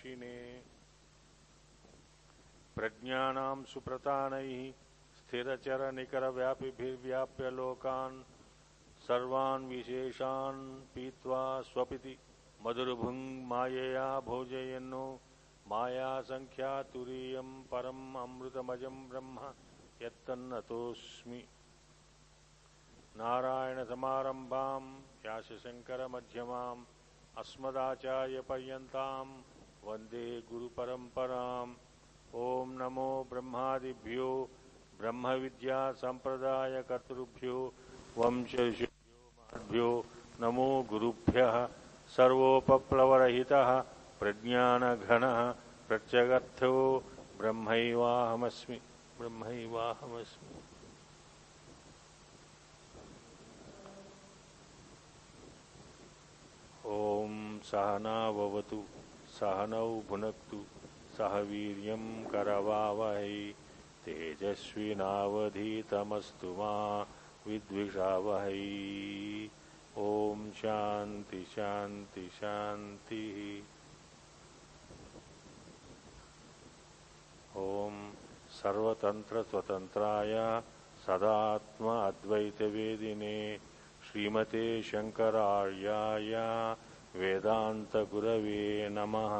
साक्षिणे प्रज्ञानां सुप्रतानैः स्थिरचरनिकरव्यापिभिर्व्याप्य लोकान् सर्वान् विशेषान् पीत्वा स्वपिति मधुरभुङ् मायया भोजयन्नो मायासङ्ख्या तुरीयं परम् अमृतमजं ब्रह्म यत्तन्नतोऽस्मि नारायणसमारम्भां व्यासशङ्करमध्यमाम् अस्मदाचार्यपर्यन्तां वंदे गुरुपरम्पराम्। ॐ नमो ब्रह्मादिभ्यो ब्रह्मविद्यासम्प्रदायकर्तृभ्यो वंशऋषिभ्यो महद्भ्यो नमो गुरुभ्यः। सर्वोपप्लवरहितः, प्रज्ञानघनः, प्रत्यगर्थो ब्रह्मैवाहमस्मि ब्रह्मैवाहमस्मि। ॐ सहनाववतु सहनौ भुनक्तु। सह वीर्यं करवावहै। तेजस्विनावधीतमस्तु मा विद्विषावहै। ॐ शान्ति शान्ति शान्तिः। ॐ सर्वतन्त्रस्वतन्त्राय सदात्म अद्वैतवेदिने श्रीमते शङ्करार्याय वेदान्तगुरवे नमः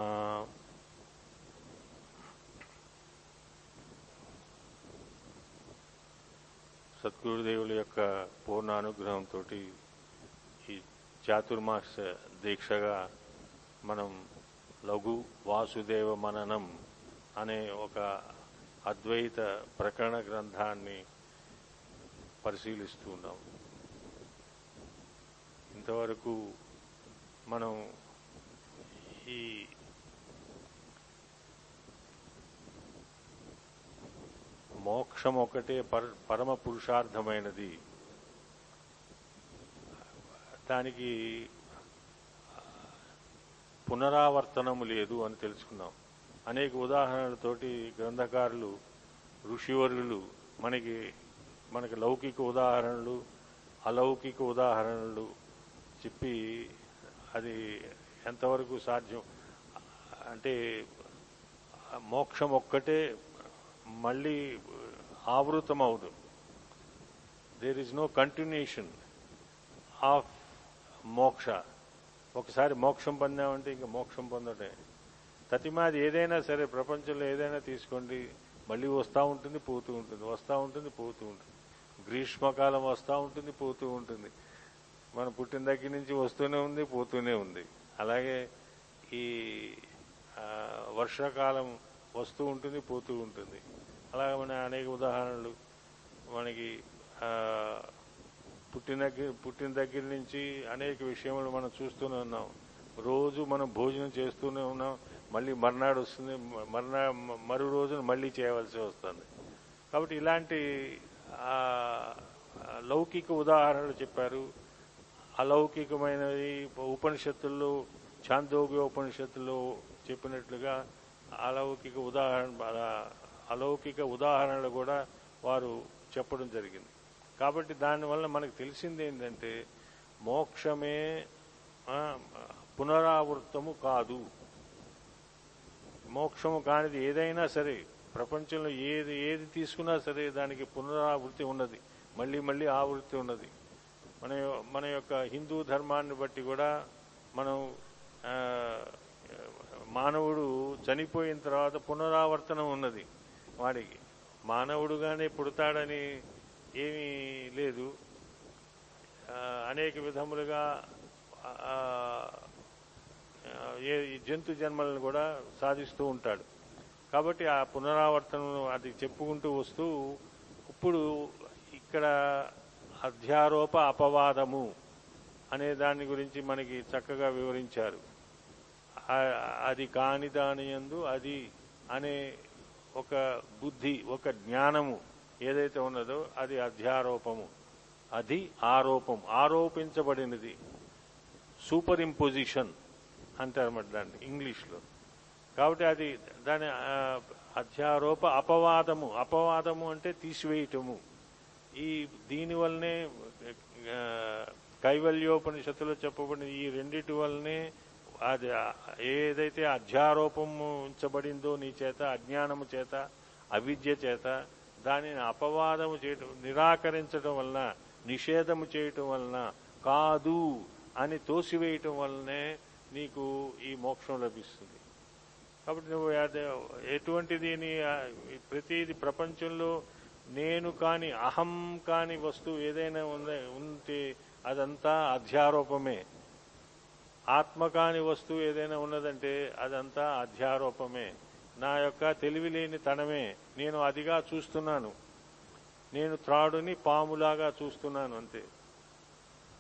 సద్గురుదేవుల యొక్క పూర్ణ అనుగ్రహంతో ఈ చాతుర్మాస దీక్షగా మనం లఘు వాసుదేవ మననం అనే ఒక అద్వైత ప్రకరణ గ్రంథాన్ని పరిశీలిస్తూ ఉన్నాం ఇంతవరకు మనం ఈ మోక్షం ఒకటే పర పరమ పురుషార్థమైనది దానికి పునరావర్తనము లేదు అని తెలుసుకున్నాం. అనేక ఉదాహరణలతోటి గ్రంథకారులు ఋషివర్యులు మనకి మనకి లౌకిక ఉదాహరణలు అలౌకిక ఉదాహరణలు చెప్పి అది ఎంతవరకు సాధ్యం? అంటే మోక్షం ఒక్కటే మళ్ళీ ఆవృతం అవదు there is no continuation of moksha. ఒకసారి మోక్షం పొందామంటే ఇంకా మోక్షం పొందటే తతిమాది ఏదైనా సరే ప్రపంచంలో ఏదైనా తీసుకోండి మళ్ళీ వస్తూ ఉంటుంది పోతూ ఉంటుంది వస్తూ ఉంటుంది పోతూ ఉంటుంది. గ్రీష్మకాలం వస్తూ ఉంటుంది పోతూ ఉంటుంది. మనం పుట్టిన దగ్గర నుంచి వస్తూనే ఉంది పోతూనే ఉంది. అలాగే ఈ వర్షాకాలం వస్తూ ఉంటుంది పోతూ ఉంటుంది. అలాగే మన అనేక ఉదాహరణలు మనకి పుట్టిన దగ్గర పుట్టిన దగ్గర నుంచి అనేక విషయములు మనం చూస్తూనే ఉన్నాం. రోజు మనం భోజనం చేస్తూనే ఉన్నాం మళ్ళీ మర్నాడు వస్తుంది మర్నా మరో రోజున మళ్ళీ చేయవలసి వస్తుంది. కాబట్టి ఇలాంటి లౌకిక ఉదాహరణలు చెప్పారు. అలౌకికమైనవి ఉపనిషత్తుల్లో చాందోగ్య ఉపనిషత్తులో చెప్పినట్లుగా అలౌకిక ఉదాహరణ అలౌకిక ఉదాహరణలు కూడా వారు చెప్పడం జరిగింది. కాబట్టి దానివల్ల మనకు తెలిసింది ఏంటంటే మోక్షమే పునరావృతము కాదు. మోక్షము కానిది ఏదైనా సరే ప్రపంచంలో ఏది ఏది తీసుకున్నా సరే దానికి పునరావృత్తి ఉన్నది. మళ్ళీ మళ్ళీ ఆవృత్తి ఉన్నది. మన మన యొక్క హిందూ ధర్మాన్ని బట్టి కూడా మనం మానవుడు చనిపోయిన తర్వాత పునరావర్తనం ఉన్నది వాడికి. మానవుడుగానే పుడతాడని ఏమీ లేదు. అనేక విధములుగా ఏ జంతు జన్మలను కూడా సాధిస్తూ ఉంటాడు. కాబట్టి ఆ పునరావర్తనం అది చెప్పుకుంటూ వస్తూ ఇప్పుడు ఇక్కడ అధ్యారోప అపవాదము అనే దాని గురించి మనకి చక్కగా వివరించారు. అది కాని దాని యందు అది అనే ఒక బుద్ధి ఒక జ్ఞానము ఏదైతే ఉన్నదో అది అధ్యారోపము. అది ఆరోపం ఆరోపించబడినది. సూపర్ ఇంపోజిషన్ అంటారన్నమాట దాన్ని ఇంగ్లీష్లో. కాబట్టి అది దాని అధ్యారోప అపవాదము. అపవాదము అంటే తీసివేయటము. ఈ దీనివల్లనే ఆ, కైవల్యోపనిషత్తులో చెప్పబడిన ఈ రెండిటి వల్లనే అది ఏదైతే అధ్యారోపం ఉంచబడిందో నీ చేత అజ్ఞానము చేత అవిద్య చేత దానిని అపవాదము చేయటం నిరాకరించడం వలన నిషేధము చేయటం వలన కాదు అని తోసివేయటం వల్లనే నీకు ఈ మోక్షం లభిస్తుంది. కాబట్టి నువ్వు అదే ఎటువంటిది ప్రతిది ప్రపంచంలో నేను కాని అహం కాని వస్తువు ఏదైనా ఉందే ఉంటే అదంతా అధ్యారోపమే. ఆత్మ కాని వస్తువు ఏదైనా ఉన్నదంటే అదంతా అధ్యారోపమే. నా యొక్క తెలివి లేని తనమే. నేను అదిగా చూస్తున్నాను. నేను త్రాడుని పాములాగా చూస్తున్నాను అంతే.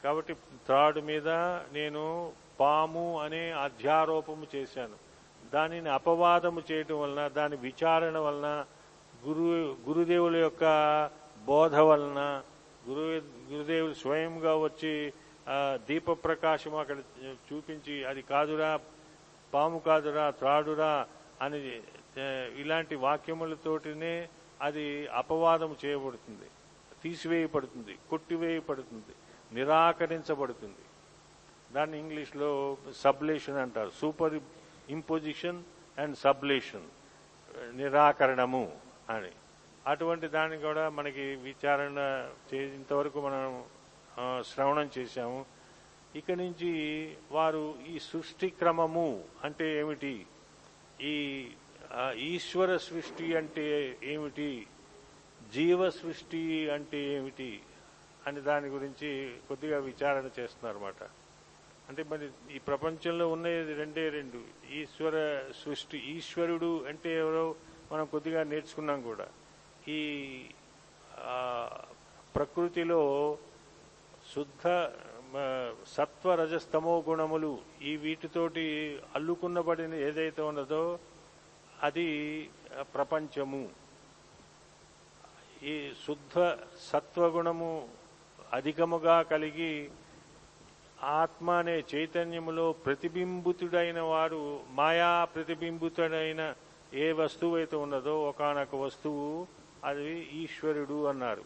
కాబట్టి త్రాడు మీద నేను పాము అనే అధ్యారోపము చేశాను. దానిని అపవాదము చేయటం వలన దాని విచారణ వలన గురు గురుదేవుల యొక్క బోధ వలన గురు గురుదేవులు స్వయంగా వచ్చి దీప ప్రకాశం అక్కడ చూపించి అది కాదురా పాము కాదురా త్రాడురా అని ఇలాంటి వాక్యములతోటినే అది అపవాదం చేయబడుతుంది. తీసివేయబడుతుంది కొట్టివేయబడుతుంది నిరాకరించబడుతుంది. దాన్ని ఇంగ్లీష్లో సబ్లేషన్ అంటారు. సూపర్ ఇంపోజిషన్ అండ్ సబ్లేషన్ నిరాకరణము. అని. అటువంటి దాన్ని కూడా మనకి విచారణ ఇంతవరకు మనం శ్రవణం చేశాము. ఇక నుంచి వారు ఈ సృష్టి క్రమము అంటే ఏమిటి? ఈ ఈశ్వర సృష్టి అంటే ఏమిటి? జీవ సృష్టి అంటే ఏమిటి? అని దాని గురించి కొద్దిగా విచారణ చేస్తున్నారన్నమాట. అంటే మరి ఈ ప్రపంచంలో ఉన్నది రెండే రెండు. ఈశ్వర సృష్టి ఈశ్వరుడు అంటే ఎవరో మనం కొద్దిగా నేర్చుకున్నాం కూడా. ఈ ప్రకృతిలో శుద్ధ సత్వరజస్తమో సత్వ రజస్తమో గుణములు ఈ వీటితోటి అల్లుకున్నబడిన ఏదైతే ఉన్నదో అది ప్రపంచము. ఈ శుద్ధ సత్వగుణము అధికముగా కలిగి ఆత్మ అనే చైతన్యములో ప్రతిబింబితుడైన వారు మాయా ప్రతిబింబితుడైన ఏ వస్తువు అయితే ఉన్నదో ఒకనొక వస్తువు అది ఈశ్వరుడు అన్నారు.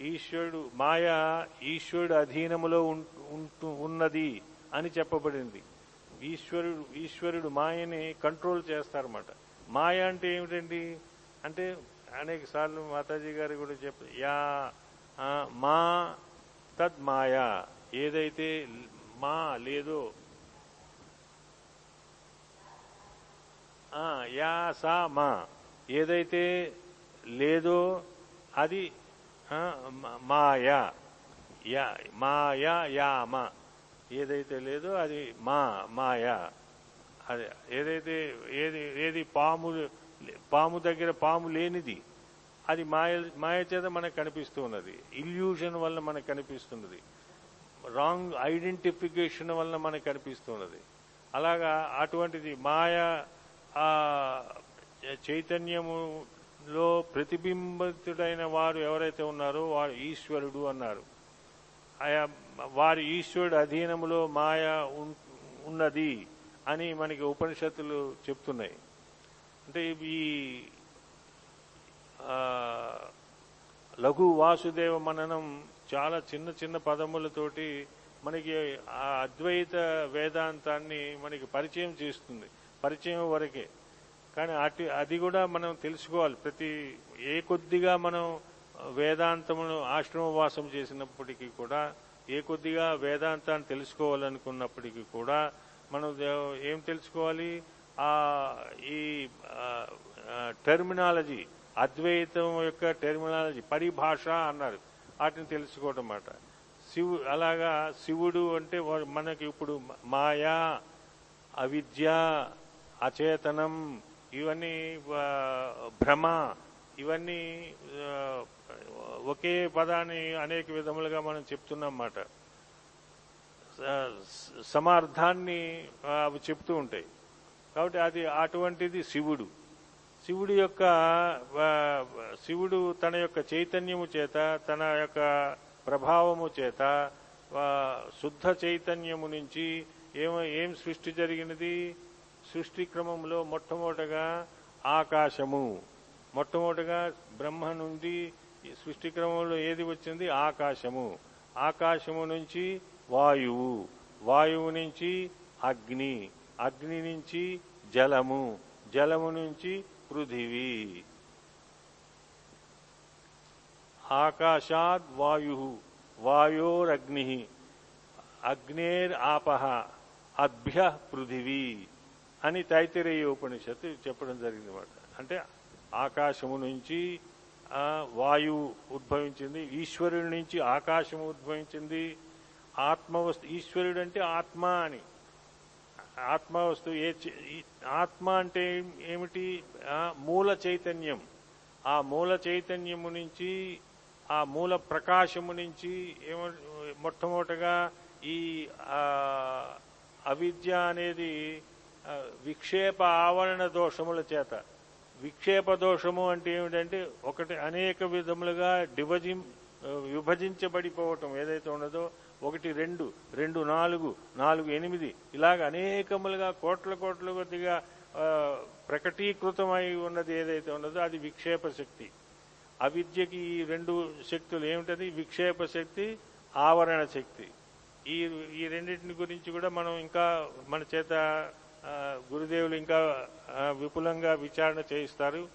ఈశ్వరుడు మాయ ఈశ్వరుడు అధీనములో ఉం- ఉంటూ ఉన్నది అని చెప్పబడింది. ఈశ్వరుడు ఈశ్వరుడు మాయని కంట్రోల్ చేస్తారన్నమాట. మాయ అంటే ఏమిటండి? అంటే అనేక సార్లు మాతాజీ గారు కూడా చెప్ప యా మా తద్ మాయా. ఏదైతే మా లేదో యా సా మా. ఏదైతే లేదో అది మాయా యా. మాయా యా మా. ఏదైతే లేదో అది మా మాయా అదే ఏదైతే ఏది ఏది పాము పాము దగ్గర పాము లేనిది అది మాయ మాయ చేత మనకు కనిపిస్తూ ఉన్నది ఇల్యూషన్ వల్ల మనకు కనిపిస్తున్నది. రాంగ్ ఐడెంటిఫికేషన్ వల్ల మనకు కనిపిస్తున్నది. అలాగా అటువంటిది మాయ ఆ చైతన్యములో ప్రతిబింబితుడైన వారు ఎవరైతే ఉన్నారో వారు ఈశ్వరుడు అన్నారు. ఆయా వారి ఈశ్వరుడు అధీనములో మాయ ఉన్నది అని మనకి ఉపనిషత్తులు చెప్తున్నాయి. అంటే ఈ లఘు వాసుదేవ మననం చాలా చిన్న చిన్న పదములతోటి మనకి ఆ అద్వైత వేదాంతాన్ని మనకి పరిచయం చేస్తుంది. పరిచయం వరకే. కానీ అటు అది కూడా మనం తెలుసుకోవాలి. ప్రతి ఏ కొద్దిగా మనం వేదాంతమును ఆశ్రమవాసం చేసినప్పటికీ కూడా ఏ కొద్దిగా వేదాంతాన్ని తెలుసుకోవాలనుకున్నప్పటికీ కూడా మనం ఏం తెలుసుకోవాలి? ఆ ఈ టెర్మినాలజీ అద్వైతం యొక్క టెర్మినాలజీ పరిభాష అన్నారు. వాటిని తెలుసుకోవటం అన్నమాట. శివు అలాగా శివుడు అంటే మనకి ఇప్పుడు మాయా అవిద్య అచేతనం ఇవన్నీ భ్రమ ఇవన్నీ ఒకే పదాన్ని అనేక విధములుగా మనం చెప్తున్నాం అన్నమాట. సమార్థాన్ని అవి చెప్తూ ఉంటాయి. కాబట్టి అది అటువంటిది శివుడు. శివుడి యొక్క శివుడు తన యొక్క చైతన్యము చేత తన యొక్క ప్రభావము చేత శుద్ధ చైతన్యము నుంచి ఏమ ఏం సృష్టి జరిగినది? సృష్టి క్రమంలో మొట్టమొదటగా ఆకాశము. మొట్టమొదటగా బ్రహ్మ నుండి సృష్టి క్రమంలో ఏది వచ్చింది? ఆకాశము. ఆకాశము నుంచి వాయువు. వాయువు నుంచి అగ్ని. అగ్ని నుంచి జలము. జలము నుంచి పృథివీ. ఆకాశాద్ వాయు. వాయోరగ్ని. అగ్నేర్ ఆపహ అభ్య పృథివీ. అని తైతిరేయ ఉపనిషత్తు చెప్పడం జరిగింది మాట అంటే ఆకాశము నుంచి వాయువు ఉద్భవించింది ఈశ్వరుడి నుంచి ఆకాశము ఉద్భవించింది ఆత్మవస్తు ఈశ్వరుడు అంటే ఆత్మ అని. ఆత్మవస్తు ఏ చే- ఆత్మ అంటే ఏమిటి? మూల చైతన్యం. ఆ మూల చైతన్యము నుంచి ఆ మూల ప్రకాశము నుంచి ఏమ మొట్టమొదటగా ఈ అవిద్య అనేది విక్షేప ఆవరణ దోషముల చేత. విక్షేప దోషము అంటే ఏమిటంటే ఒకటి అనేక విధములుగా డిభజి విభజించబడిపోవటం ఏదైతే ఉన్నదో ఒకటి రెండు రెండు నాలుగు నాలుగు ఎనిమిది ఇలాగ అనేకములుగా కోట్ల కోట్ల కొద్దిగా ప్రకటీకృతమై ఉన్నది ఏదైతే ఉన్నదో అది విక్షేప శక్తి. అవిద్యకి ఈ రెండు శక్తులు ఏమిటది? విక్షేప శక్తి ఆవరణ శక్తి. ఈ ఈ రెండింటిని గురించి కూడా మనం ఇంకా మన చేత గురుదేవులు ఇంకా విపులంగా విచారణ చేయిస్తారు.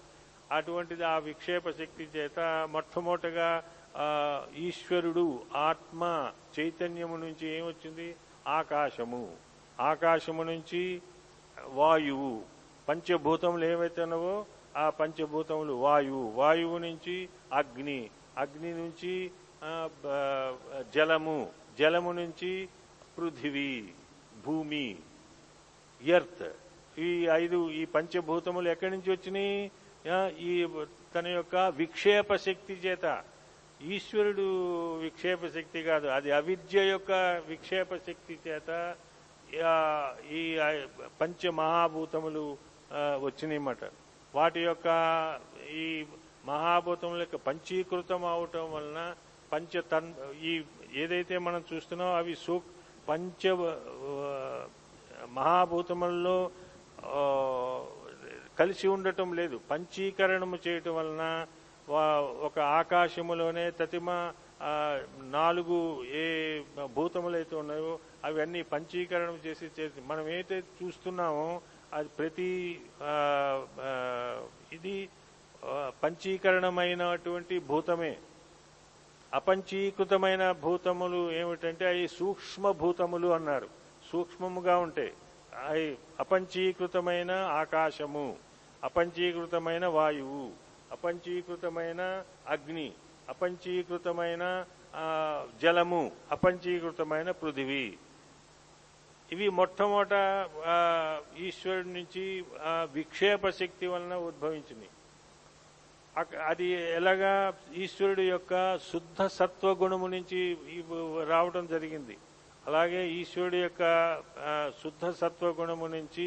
అటువంటిది ఆ విక్షేప శక్తి చేత మొట్టమొదటగా ఈశ్వరుడు ఆత్మ చైతన్యము నుంచి ఏమొచ్చింది? ఆకాశము. ఆకాశము నుంచి వాయువు. పంచభూతములు ఏవైతే ఉన్నావో ఆ పంచభూతములు వాయువు. వాయువు నుంచి అగ్ని. అగ్ని నుంచి జలము. జలము నుంచి పృథివీ భూమి. ఎర్త్ ఈ ఐదు ఈ పంచభూతములు ఎక్కడి నుంచి వచ్చినాయి? ఈ తన యొక్క విక్షేప శక్తి చేత. ఈశ్వరుడు విక్షేప శక్తి కాదు అది అవిద్య యొక్క విక్షేప శక్తి చేత ఈ పంచ మహాభూతములు వచ్చినాయన్నమాట. వాటి యొక్క ఈ మహాభూతముల యొక్క పంచీకృతం అవటం వలన పంచ తన్ ఈ ఏదైతే మనం చూస్తున్నామో అవి సూ పంచ మహాభూతములలో కలిసి ఉండటం లేదు. పంచీకరణము చేయటం వలన వా- ఒక ఆకాశములోనే తతిమ నాలుగు ఏ భూతములైతే ఉన్నాయో అవన్నీ పంచీకరణం చేసి చేసి మనం ఏదైతే చూస్తున్నామో అది ప్రతి ఇది పంచీకరణమైనటువంటి భూతమే. అపంచీకృతమైన భూతములు ఏమిటంటే అవి సూక్ష్మ భూతములు అన్నారు. సూక్ష్మముగా ఉంటాయి అపంచీకృతమైన ఆకాశము అపంచీకృతమైన వాయువు అపంచీకృతమైన అగ్ని అపంచీకృతమైన జలము అపంచీకృతమైన పృథివీ. ఇవి మొట్టమొదట ఈశ్వరుడి నుంచి విక్షేప శక్తి వలన ఉద్భవించింది అది ఎలాగా ఈశ్వరుడు యొక్క శుద్ధ సత్వ గుణము నుంచి ఇవ్ రావడం జరిగింది. అలాగే ఈశ్వరుడు యొక్క శుద్ధ సత్వగుణము నుంచి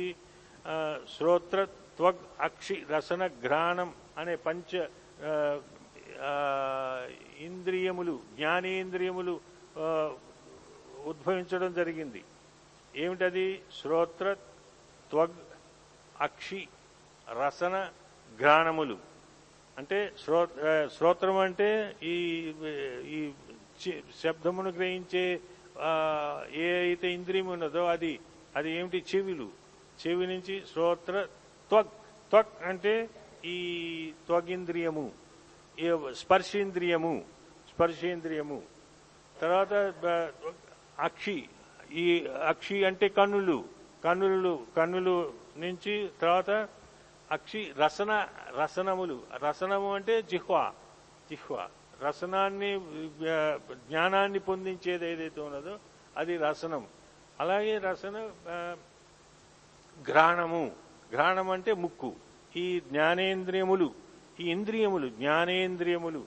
శ్రోత్ర త్వగ్ అక్షి రసన ఘ్రాణం అనే పంచ ఇంద్రియములు జ్ఞానేంద్రియములు ఉద్భవించడం జరిగింది. ఏమిటది? శ్రోత్ర త్వగ్ అక్షి రసన ఘ్రాణములు. అంటే శ్రో శ్రోత్రం అంటే ఈ ఈ శబ్దమును గ్రహించే ఏ అయితే ఇంద్రియం ఉన్నదో అది అది ఏమిటి చెవిలు? చెవి నుంచి శ్రోత్ర త్వక్. త్వక్ అంటే ఈ త్వగింద్రియము ఈ స్పర్శేంద్రియము స్పర్శేంద్రియము. తర్వాత అక్షి. ఈ అక్షి అంటే కన్నులు. కన్నులు కన్నులు నుంచి తర్వాత అక్షి రసన రసనములు. రసనము అంటే జిహ్వ జిహ్వ. రసనాన్ని జ్ఞానాన్ని పొందించేది ఏదైతే ఉన్నదో అది రసనం. అలాగే రసన ఘ్రాణము. ఘ్రాణం అంటే ముక్కు. ఈ జ్ఞానేంద్రియములు ఈ ఇంద్రియములు జ్ఞానేంద్రియములు.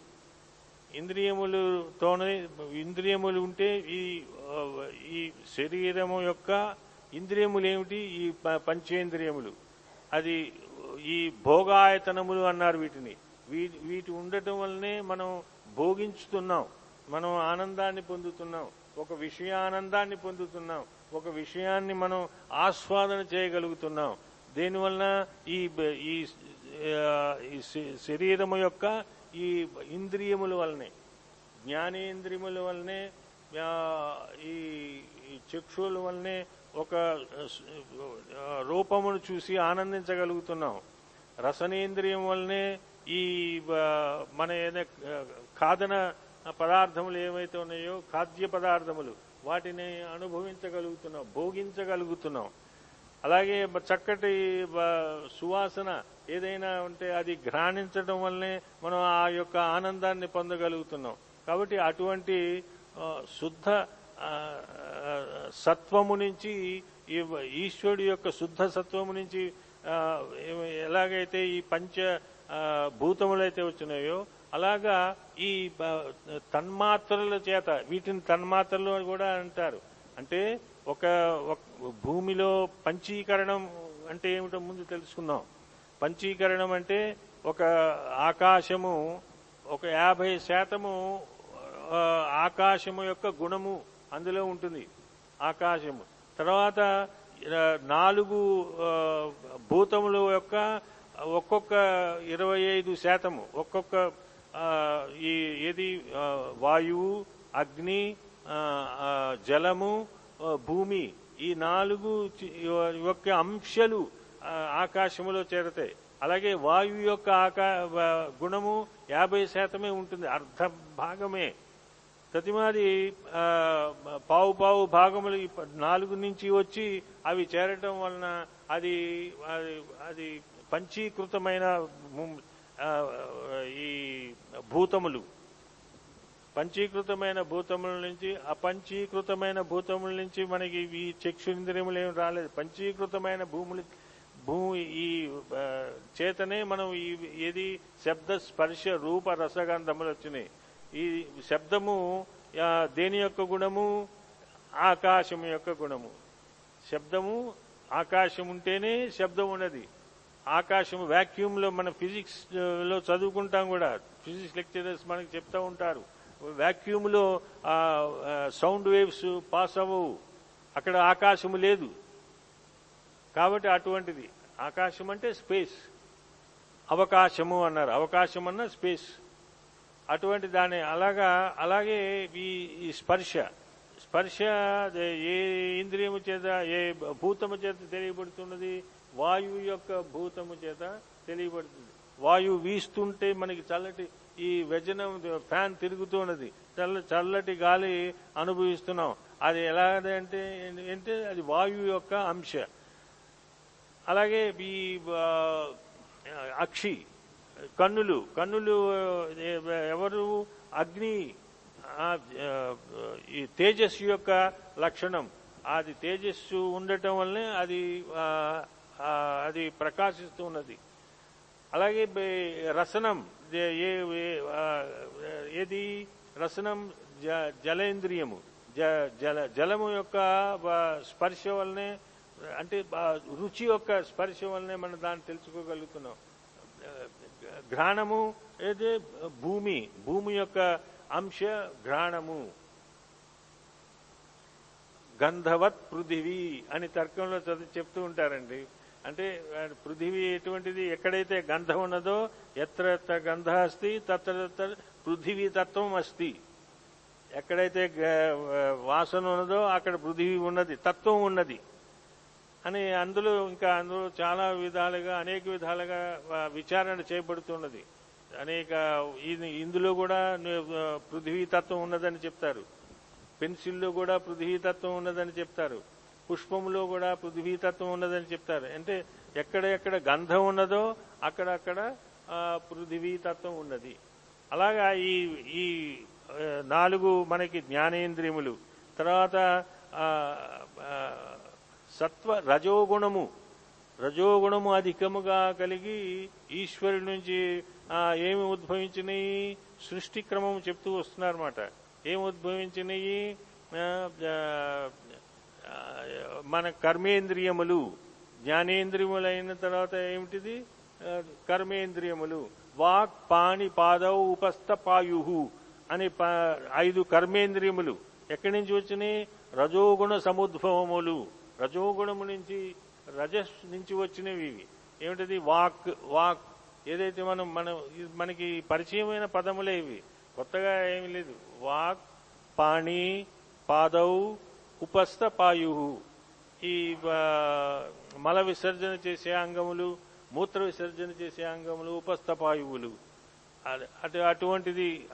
ఇంద్రియములతోనే ఇంద్రియములు ఉంటే ఈ ఈ శరీరము యొక్క ఇంద్రియములు ఏమిటి ఈ పంచేంద్రియములు. అది ఈ భోగాయతనములు అన్నారు వీటిని. వీటి ఉండటం వల్లనే మనం భోగించుతున్నాం. మనం ఆనందాన్ని పొందుతున్నాం. ఒక విషయానందాన్ని పొందుతున్నాం. ఒక విషయాన్ని మనం ఆస్వాదన చేయగలుగుతున్నాం. దీనివలన ఈ ఈ శ- శరీరము యొక్క ఈ ఇంద్రియముల వల్లనే జ్ఞానేంద్రియముల వల్లనే ఈ చక్షువుల వల్లనే ఒక రూపమును చూసి ఆనందించగలుగుతున్నాం. రసనేంద్రియం వల్లనే ఈ మన ఏదైనా కాదన పదార్థములు ఏవైతే ఉన్నాయో ఖాద్య పదార్థములు వాటిని అనుభవించగలుగుతున్నాం భోగించగలుగుతున్నాం. అలాగే చక్కటి సువాసన ఏదైనా ఉంటే అది ఘ్రాణించడం వల్లనే మనం ఆ యొక్క ఆనందాన్ని పొందగలుగుతున్నాం. కాబట్టి అటువంటి శుద్ధ సత్వము నుంచి ఈ ఈశ్వరుడి యొక్క శుద్ధ సత్వము నుంచి ఎలాగైతే ఈ పంచ భూతములైతే వచ్చినాయో అలాగా ఈ తన్మాత్రల చేత వీటిని తన్మాత్రలు కూడా అంటారు. అంటే ఒక భూమిలో పంచీకరణం అంటే ఏమిటో ముందు తెలుసుకుందాం. పంచీకరణం అంటే ఒక ఆకాశము ఒక యాభై శాతము ఆకాశము యొక్క గుణము అందులో ఉంటుంది. ఆకాశము. తర్వాత నాలుగు భూతముల యొక్క ఒక్కొక్క ఇరవై ఐదు శాతము ఒక్కొక్క ఈ ఏది వాయువు అగ్ని జలము భూమి ఈ నాలుగు యొక్క అంశాలు ఆకాశములో చేరతాయి అలాగే వాయువు యొక్క ఆకా గుణము యాభై శాతమే ఉంటుంది అర్ధ భాగమే. ప్రతిమాది పావు పావు భాగములు నాలుగు నుంచి వచ్చి అవి చేరటం వలన అది అది అది పంచీకృతమైన ఈ భూతములు పంచీకృతమైన భూతముల నుంచి అపంచీకృతమైన భూతముల నుంచి మనకి ఈ చక్షురింద్రియములు ఏమి రాలేదు. పంచీకృతమైన భూములు భూమి ఈ చేతనే మనం ఈ ఏది శబ్ద స్పర్శ రూప రసగంధములు వచ్చినాయి. ఈ శబ్దము దేని యొక్క గుణము? ఆకాశము యొక్క గుణము. శబ్దము ఆకాశం ఉంటేనే శబ్దం ఉన్నది. ఆకాశం వాక్యూమ్లో మన ఫిజిక్స్లో చదువుకుంటాం కూడా. ఫిజిక్స్ లెక్చరర్స్ మనకి చెప్తా ఉంటారు. వాక్యూమ్లో సౌండ్ వేవ్స్ పాస్ అవ్వవు. అక్కడ ఆకాశము లేదు. కాబట్టి అటువంటిది. ఆకాశం అంటే స్పేస్. అవకాశము అన్నారు. అవకాశం అన్న స్పేస్. అటువంటి దాని అలాగా అలాగే ఈ ఈ స్పర్శ. స్పర్శ ఏ ఇంద్రియము చేత ఏ భూతము చేత తెలియబడుతున్నది? వాయువు యొక్క భూతము చేత తెలియబడుతుంది. వాయువు వీస్తుంటే మనకి చల్లటి ఈ వ్యజనం ఫ్యాన్ తిరుగుతున్నది చల్ల చల్లటి గాలి అనుభవిస్తున్నాం. అది ఎలాగంటే అంటే అది వాయువు యొక్క అంశ. అలాగే ఈ అక్షి కన్నులు కన్నులు ఎవరు? అగ్ని ఈ తేజస్సు యొక్క లక్షణం. అది తేజస్సు ఉండటం వల్లనే అది అది ప్రకాశిస్తూ ఉన్నది అలాగే రసనం ఏ- ఏది? రసనం జ- జలేంద్రియము. జ- జల జలము యొక్క స్పర్శ వల్లనే అంటే రుచి యొక్క స్పర్శ వల్లనే మనం దాన్ని తెలుసుకోగలుగుతున్నాం. ఘ్రాణము ఏదే? భూమి. భూమి యొక్క అంశ ఘ్రాణము. గంధవత్ పృథివీ అని తర్కంలో చదివి చెప్తూ ఉంటారండి. అంటే పృథివీ ఎటువంటిది ఎక్కడైతే గంధం ఉన్నదో ఎత్ర ఎత్ర గంధ అస్తి తత్ర పృథివీ తత్వం అస్తి. ఎక్కడైతే వాసన ఉన్నదో అక్కడ పృథివీ ఉన్నది తత్వం ఉన్నది. అని అందులో ఇంకా అందులో చాలా విధాలుగా అనేక విధాలుగా విచారణ చేయబడుతున్నది అనేక ఇది- ఇందులో కూడా పృథివీ తత్వం ఉన్నదని చెప్తారు. పెన్సిల్లో కూడా పృథివీ తత్వం ఉన్నదని చెప్తారు. పుష్పంలో కూడా పృథివీ తత్వం ఉన్నదని చెప్తారు. అంటే ఎక్కడ ఎక్కడ గంధం ఉన్నదో అక్కడక్కడ పృథ్వీతత్వం పృథివీ తత్వం ఉన్నది. అలాగా ఈ ఈ నాలుగు మనకి జ్ఞానేంద్రియములు. తర్వాత సత్వ రజోగుణము. రజోగుణము అధికముగా కలిగి ఈశ్వరుడి నుంచి ఏమి ఉద్భవించినాయి? సృష్టి క్రమం చెప్తూ వస్తున్నారన్నమాట. ఏమి ఉద్భవించినాయి? మన కర్మేంద్రియములు జ్ఞానేంద్రియములైన తర్వాత ఏమిటిది? కర్మేంద్రియములు. వాక్ పాణి పాదవు ఉపస్థ పాయు అని ఐదు కర్మేంద్రియములు. ఎక్కడి నుంచి వచ్చినాయి? రజోగుణ సముద్భవములు. రజోగుణము నుంచి రజస్ నుంచి వచ్చినవి ఇవి. ఏమిటది? వాక్ వాక్. ఏదైతే మనం మన ఇది మనకి పరిచయమైన పదములే ఇవి. కొత్తగా ఏమి లేదు. వాక్ పాణి పాదౌ ఉపస్థపాయు ఈ మల విసర్జన చేసే అంగములు మూత్ర విసర్జన చేసే అంగములు ఉపస్థపాయువులు. అటు అటువంటిది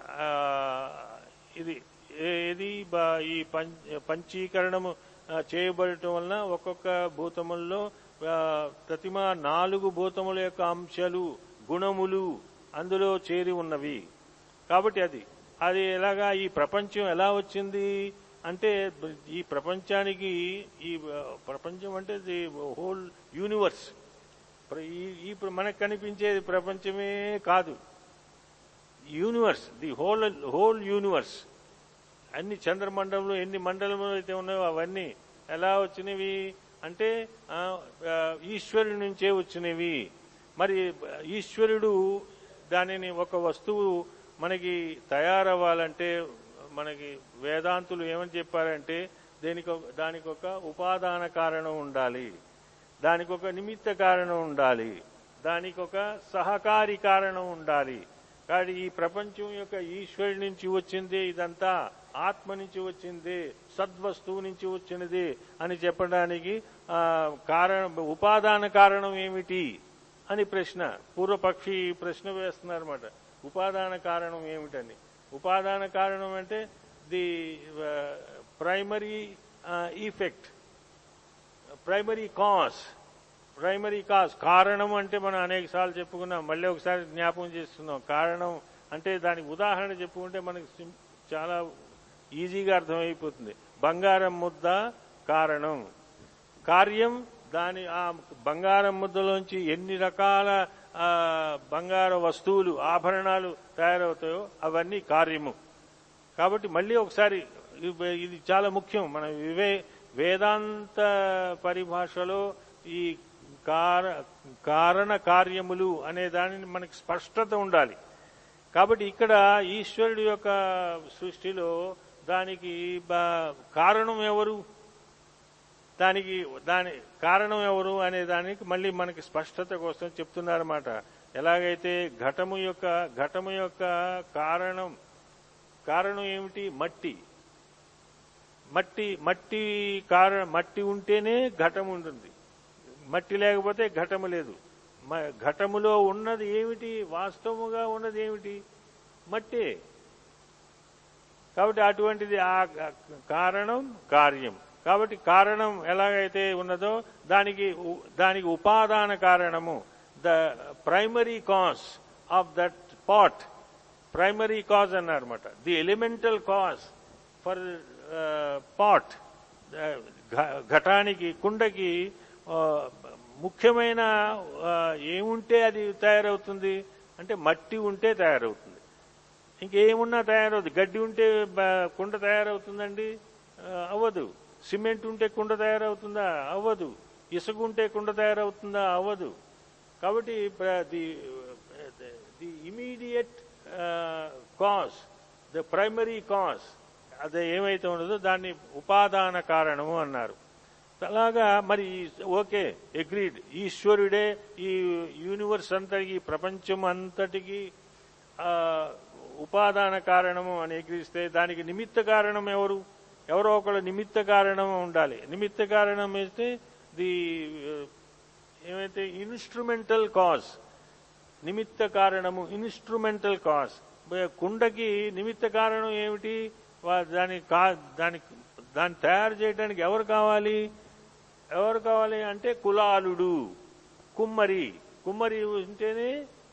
ఇది ఏది ఈ పం- పంచీకరణము చేయబడటం వలన ఒక్కొక్క భూతముల్లో ప్రతిమ నాలుగు భూతముల యొక్క అంశాలు గుణములు అందులో చేరి ఉన్నవి. కాబట్టి అది అది ఎలాగా ఈ ప్రపంచం ఎలా వచ్చింది? అంటే ఈ ప్రపంచానికి ఈ ప్రపంచం అంటే ది హోల్ యూనివర్స్. ఈ- మనకు కనిపించేది ప్రపంచమే కాదు. Universe the whole whole universe. అన్ని చంద్రమండలంలో ఎన్ని మండలములు అయితే ఉన్నాయో అవన్నీ ఎలా వచ్చినవి? అంటే ఈశ్వరుడి నుంచే వచ్చినవి. మరి ఈశ్వరుడు దానిని ఒక వస్తువు మనకి తయారవ్వాలంటే మనకి వేదాంతులు ఏమని చెప్పారంటే దీనికి దానికి ఒక ఉపాదాన కారణం ఉండాలి. దానికి ఒక నిమిత్త కారణం ఉండాలి. దానికి ఒక సహకారి కారణం ఉండాలి. కాబట్టి ఈ ప్రపంచం యొక్క ఈశ్వరుడి నుంచి వచ్చింది ఇదంతా ఆత్మ నుంచి వచ్చింది సద్వస్తువు నుంచి వచ్చినది అని చెప్పడానికి కారణం ఉపాదాన కారణం ఏమిటి అని ప్రశ్న. పూర్వపక్షి ప్రశ్న వేస్తున్నారన్నమాట. ఉపాదాన కారణం ఏమిటని. ఉపాదాన కారణం అంటే the primary effect primary cause primary cause కారణం అంటే మనం అనేక సార్లు చెప్పుకున్నాం మళ్ళీ ఒకసారి జ్ఞాపకం చేస్తున్నాం. కారణం అంటే దానికి ఉదాహరణ చెప్పుకుంటే మనకి చాలా ఈజీగా అర్థమైపోతుంది. బంగారం ముద్ద కారణం. కార్యం దాని ఆ బంగారం ముద్దలోంచి ఎన్ని రకాల బంగారు వస్తువులు ఆభరణాలు తయారవుతాయో అవన్నీ కార్యము. కాబట్టి మళ్ళీ ఒకసారి ఇది- చాలా ముఖ్యం. మన వివే వేదాంత పరిభాషలో ఈ కార కారణ కార్యములు అనే దానిని మనకి స్పష్టత ఉండాలి. కాబట్టి ఇక్కడ ఈశ్వరుడి యొక్క సృష్టిలో దానికి కారణం ఎవరు? దానికి దాని కారణం ఎవరు అనే దానికి మళ్ళీ మనకి స్పష్టత కోసం చెప్తున్నారన్నమాట. ఎలాగైతే ఘటము యొక్క ఘటము యొక్క కారణం కారణం ఏమిటి? మట్టి. మట్టి మట్టి కారణ మట్టి ఉంటేనే ఘటం ఉంటుంది. మట్టి లేకపోతే ఘటము లేదు. మ- ఘటములో ఉన్నది ఏమిటి? వాస్తవముగా ఉన్నది ఏమిటి? మట్టే. కాబట్టి అటువంటిది ఆ కారణం కార్యం. కాబట్టి కారణం ఎలాగైతే ఉన్నదో దానికి దానికి ఉపాదాన కారణము. The primary cause of that pot primary cause అన్నారన్నమాట. The elemental cause for pot ఘటానికి కుండకి uh, ముఖ్యమైన uh, ఏముంటే అది తయారవుతుంది? అంటే మట్టి ఉంటే తయారవుతుంది. ఇంకేమున్నా తయారవుతుంది? గడ్డి ఉంటే కుండ తయారవుతుందండి? Uh, అవ్వదు. సిమెంట్ ఉంటే కుండ తయారవుతుందా? అవ్వదు. ఇసుక ఉంటే కుండ తయారవుతుందా? అవ్వదు. కాబట్టి the the immediate cause the primary cause అది ఏమైతే ఉండదో దాన్ని ఉపాదాన కారణము అన్నారు. అలాగా మరి ఓకే అగ్రీడ్. ఈశ్వరుడే ఈ యూనివర్స్ అంతటికి ఈ ప్రపంచం అంతటికి ఉపాదాన కారణము అని ఎగిరిస్తే దానికి నిమిత్త కారణం ఎవరు? ఎవరో ఒకళ్ళు నిమిత్త కారణం ఉండాలి. నిమిత్త కారణం అయితే ది uh, ఏమైతే? Instrumental cause. నిమిత్త కారణము ఇన్స్ట్రుమెంటల్ కాజ్. కుండకి నిమిత్త కారణం ఏమిటి? దాని కా దానికి దాన్ని తయారు చేయడానికి ఎవరు కావాలి? ఎవరు కావాలి అంటే కులాలుడు. కుమ్మరి. కుమ్మరి ఉంటేనే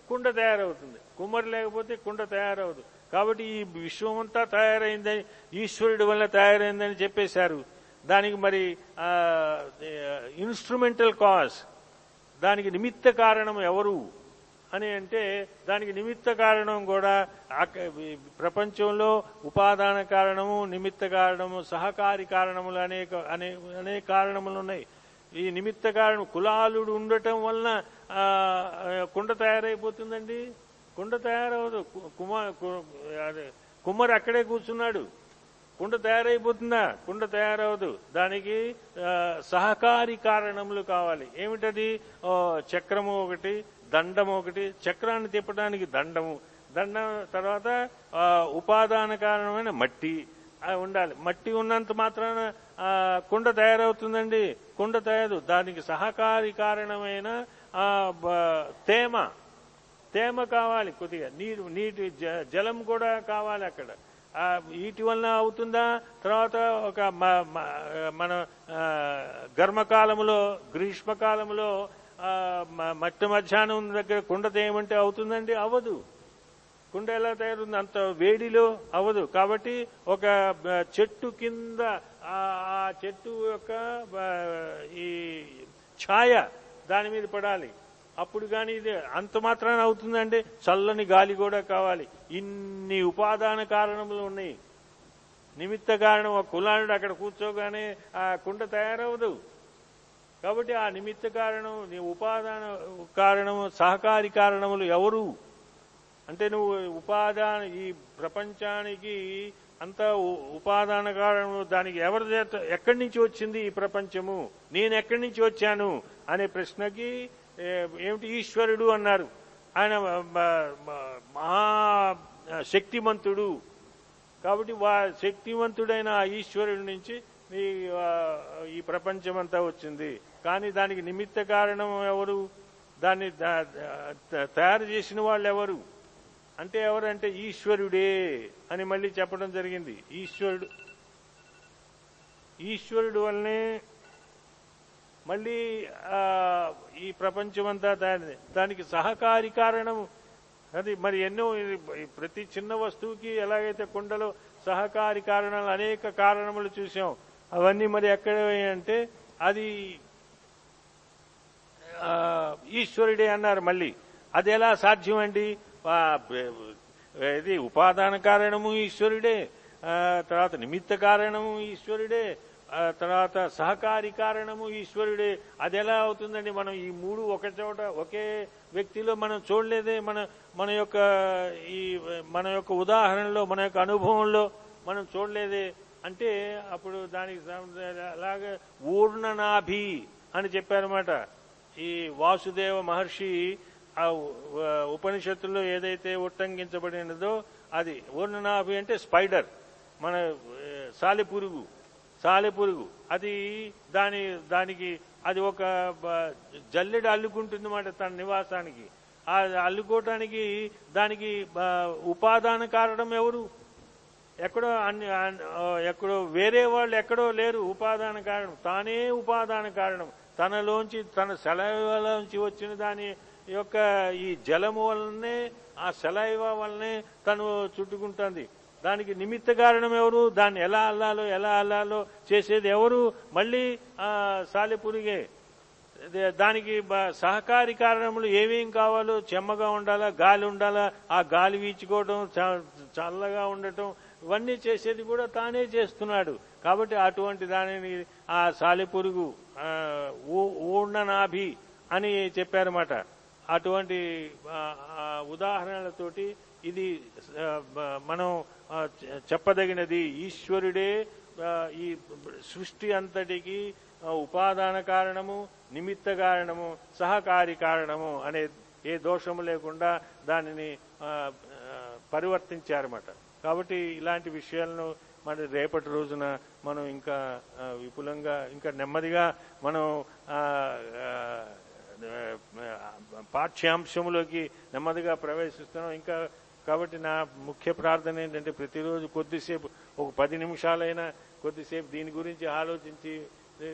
కుండ తయారవుతుంది. కుమ్మరి లేకపోతే కుండ తయారవుతుంది కాబట్టి ఈ విశ్వం అంతా తయారైందని ఈశ్వరుడి వల్ల తయారైందని చెప్పేశారు. దానికి మరి ఇన్స్ట్రుమెంటల్ కాజ్ దానికి నిమిత్త కారణం ఎవరు అని అంటే దానికి నిమిత్త కారణం కూడా ప్రపంచంలో ఉపాదాన కారణము నిమిత్త కారణము సహకారి కారణములు అనేక అనే అనేక కారణములు ఉన్నాయి. ఈ నిమిత్త కారణం కులాలుడు ఉండటం వలన కుండ తయారైపోతుందండి? కుండ తయారవదు. కు- కుమార్ అదే, కుమ్మరి అక్కడే కూర్చున్నాడు. కుండ తయారైపోతుందా? కుండ తయారవదు. దానికి సహకారి కారణములు కావాలి. ఏమిటది? చక్రము ఒకటి దండము ఒకటి. చక్రాన్ని తిప్పడానికి దండము. దండం తర్వాత ఉపాదాన కారణమైన మట్టి ఉండాలి. మట్టి ఉన్నంత మాత్రాన కుండ తయారవుతుందండి. కుండ తయారు. దానికి సహకారి కారణమైన తేమ. తేమ కావాలి కొద్దిగా. నీరు నీటి జ- జలం కూడా కావాలి అక్కడ. వీటి వలన అవుతుందా? తర్వాత ఒక మ- మ- మన గర్మకాలంలో గ్రీష్మకాలంలో మట్టి మధ్యాహ్నం దగ్గర కుండ తేయమంటే అవుతుందండి? అవ్వదు కుండ ఎలా తయారుంది? అంత వేడిలో అవ్వదు కాబట్టి ఒక చెట్టు కింద ఆ చెట్టు యొక్క ఈ ఛాయ దాని మీద పడాలి. అప్పుడు కానీ ఇది అంత మాత్రాన అవుతుందండి? చల్లని గాలి కూడా కావాలి. ఇన్ని ఉపాదాన కారణములు ఉన్నాయి. నిమిత్త కారణం ఒక కులానుడు అక్కడ కూర్చోగానే ఆ కుండ తయారవదు. కాబట్టి ఆ నిమిత్త కారణం నీ ఉపాదాన కారణము సహకారి కారణములు ఎవరు? అంటే నువ్వు ఉపాదాన ఈ ప్రపంచానికి అంత ఉపాదాన కారణము దానికి ఎవరి ఎక్కడి నుంచి వచ్చింది ఈ ప్రపంచము? నేను ఎక్కడి నుంచి వచ్చాను? అనే ప్రశ్నకి ఏమిటి ఈశ్వరుడు అన్నారు. ఆయన మహా శక్తిమంతుడు. కాబట్టి వా శక్తివంతుడైన ఆ ఈశ్వరుడి నుంచి ఈ ఈ ప్రపంచమంతా వచ్చింది. కానీ దానికి నిమిత్త కారణం ఎవరు? దాన్ని తయారు చేసిన వాళ్ళు ఎవరు? అంటే ఎవరంటే ఈశ్వరుడే అని మళ్ళీ చెప్పడం జరిగింది. ఈశ్వరుడు ఈశ్వరుడు వల్లనే మళ్ళీ ఈ ప్రపంచమంతా దాని దానికి సహకారి కారణం అది మరి ఎన్నో ప్రతి చిన్న వస్తువుకి ఎలాగైతే కుండలో సహకారి కారణాలు అనేక కారణములు చూసాం. అవన్నీ మరి ఎక్కడ అంటే అది ఈశ్వరుడే అన్నారు మళ్ళీ. అది ఎలా సాధ్యమండి? ఇది ఉపాదాన కారణము ఈశ్వరుడే. తర్వాత నిమిత్త కారణము ఈశ్వరుడే. తర్వాత సహకారి కారణము ఈశ్వరుడే. అది ఎలా అవుతుందండి? మనం ఈ మూడు ఒక చోట ఒకే వ్యక్తిలో మనం చూడలేదే. మన మన యొక్క ఈ మన యొక్క ఉదాహరణలో మన యొక్క అనుభవంలో మనం చూడలేదే. అంటే అప్పుడు దానికి అలాగే ఊర్ణనాభి అని చెప్పారన్నమాట. ఈ వాసుదేవ మహర్షి ఆ ఉపనిషత్తుల్లో ఏదైతే ఉట్టంకించబడినదో అది. ఊర్ణనాభి అంటే స్పైడర్. మన సాలిపురుగు. సాలెపురుగు అది దాని దానికి అది ఒక జల్లెడ అల్లుకుంటుంది మాట తన నివాసానికి. ఆ అల్లుకోవటానికి దానికి ఉపాదాన కారణం ఎవరు? ఎక్కడో అన్ని ఎక్కడో వేరే వాళ్ళు ఎక్కడో లేరు ఉపాదాన కారణం. తానే ఉపాదాన కారణం. తనలోంచి తన సెలవులోంచి వచ్చిన దాని యొక్క ఈ జలము వల్లనే ఆ సెలైవ వల్లనే తను చుట్టుకుంటుంది. దానికి నిమిత్త కారణం ఎవరు? దాన్ని ఎలా అల్లాలో ఎలా అల్లాలో చేసేది ఎవరు? మళ్ళీ ఆ సాలెపురిగే. దానికి సహకారి కారణములు ఏమేం కావాలో? చెమ్మగా ఉండాలా? గాలి ఉండాలా? ఆ గాలి వీచుకోవడం చ- చల్లగా ఉండటం ఇవన్నీ చేసేది కూడా తానే చేస్తున్నాడు. కాబట్టి అటువంటి దానిని ఆ సాలెపురుగు ఊర్ణనాభి అని చెప్పారన్నమాట. అటువంటి ఉదాహరణలతోటి ఇది మనం చెప్పదగినది ఈశ్వరుడే ఈ సృష్టి అంతటికి ఉపాదాన కారణము నిమిత్త కారణము సహకారి కారణము అనే ఏ దోషము లేకుండా దానిని పరివర్తించారన్నమాట. కాబట్టి ఇలాంటి విషయాలను మన రేపటి రోజున మనం ఇంకా విపులంగా ఇంకా నెమ్మదిగా మనం పాఠ్యాంశంలోకి నెమ్మదిగా ప్రవేశిస్తున్నాం. ఇంకా కాబట్టి నా ముఖ్య ప్రార్థన ఏంటంటే ప్రతిరోజు కొద్దిసేపు ఒక పది నిమిషాలైనా కొద్దిసేపు దీని గురించి ఆలోచించి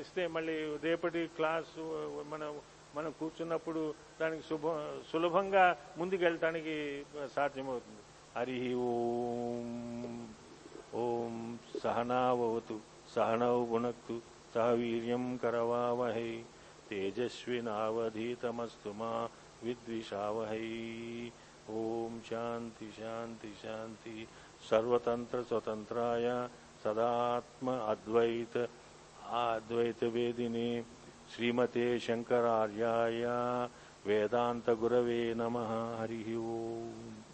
ఇస్తే మళ్ళీ రేపటి క్లాసు మనం మనం కూర్చున్నప్పుడు దానికి శుభ సులభంగా ముందుకెళ్ళటానికి సాధ్యమవుతుంది. హరి ఓం ఓం సహనావతు సహనౌ గుణక్తు సహ వీర్యం కరవావహై తేజస్వినావధీతమస్తు మా విద్విషావహై. ओम शांति शांति शांति। सर्वतंत्र स्वतंत्राय सदात्म अद्वैत। अद्वैत वेदिने श्रीमते शंकरार्याय वेदांत गुरवे नमः। हरि ओम।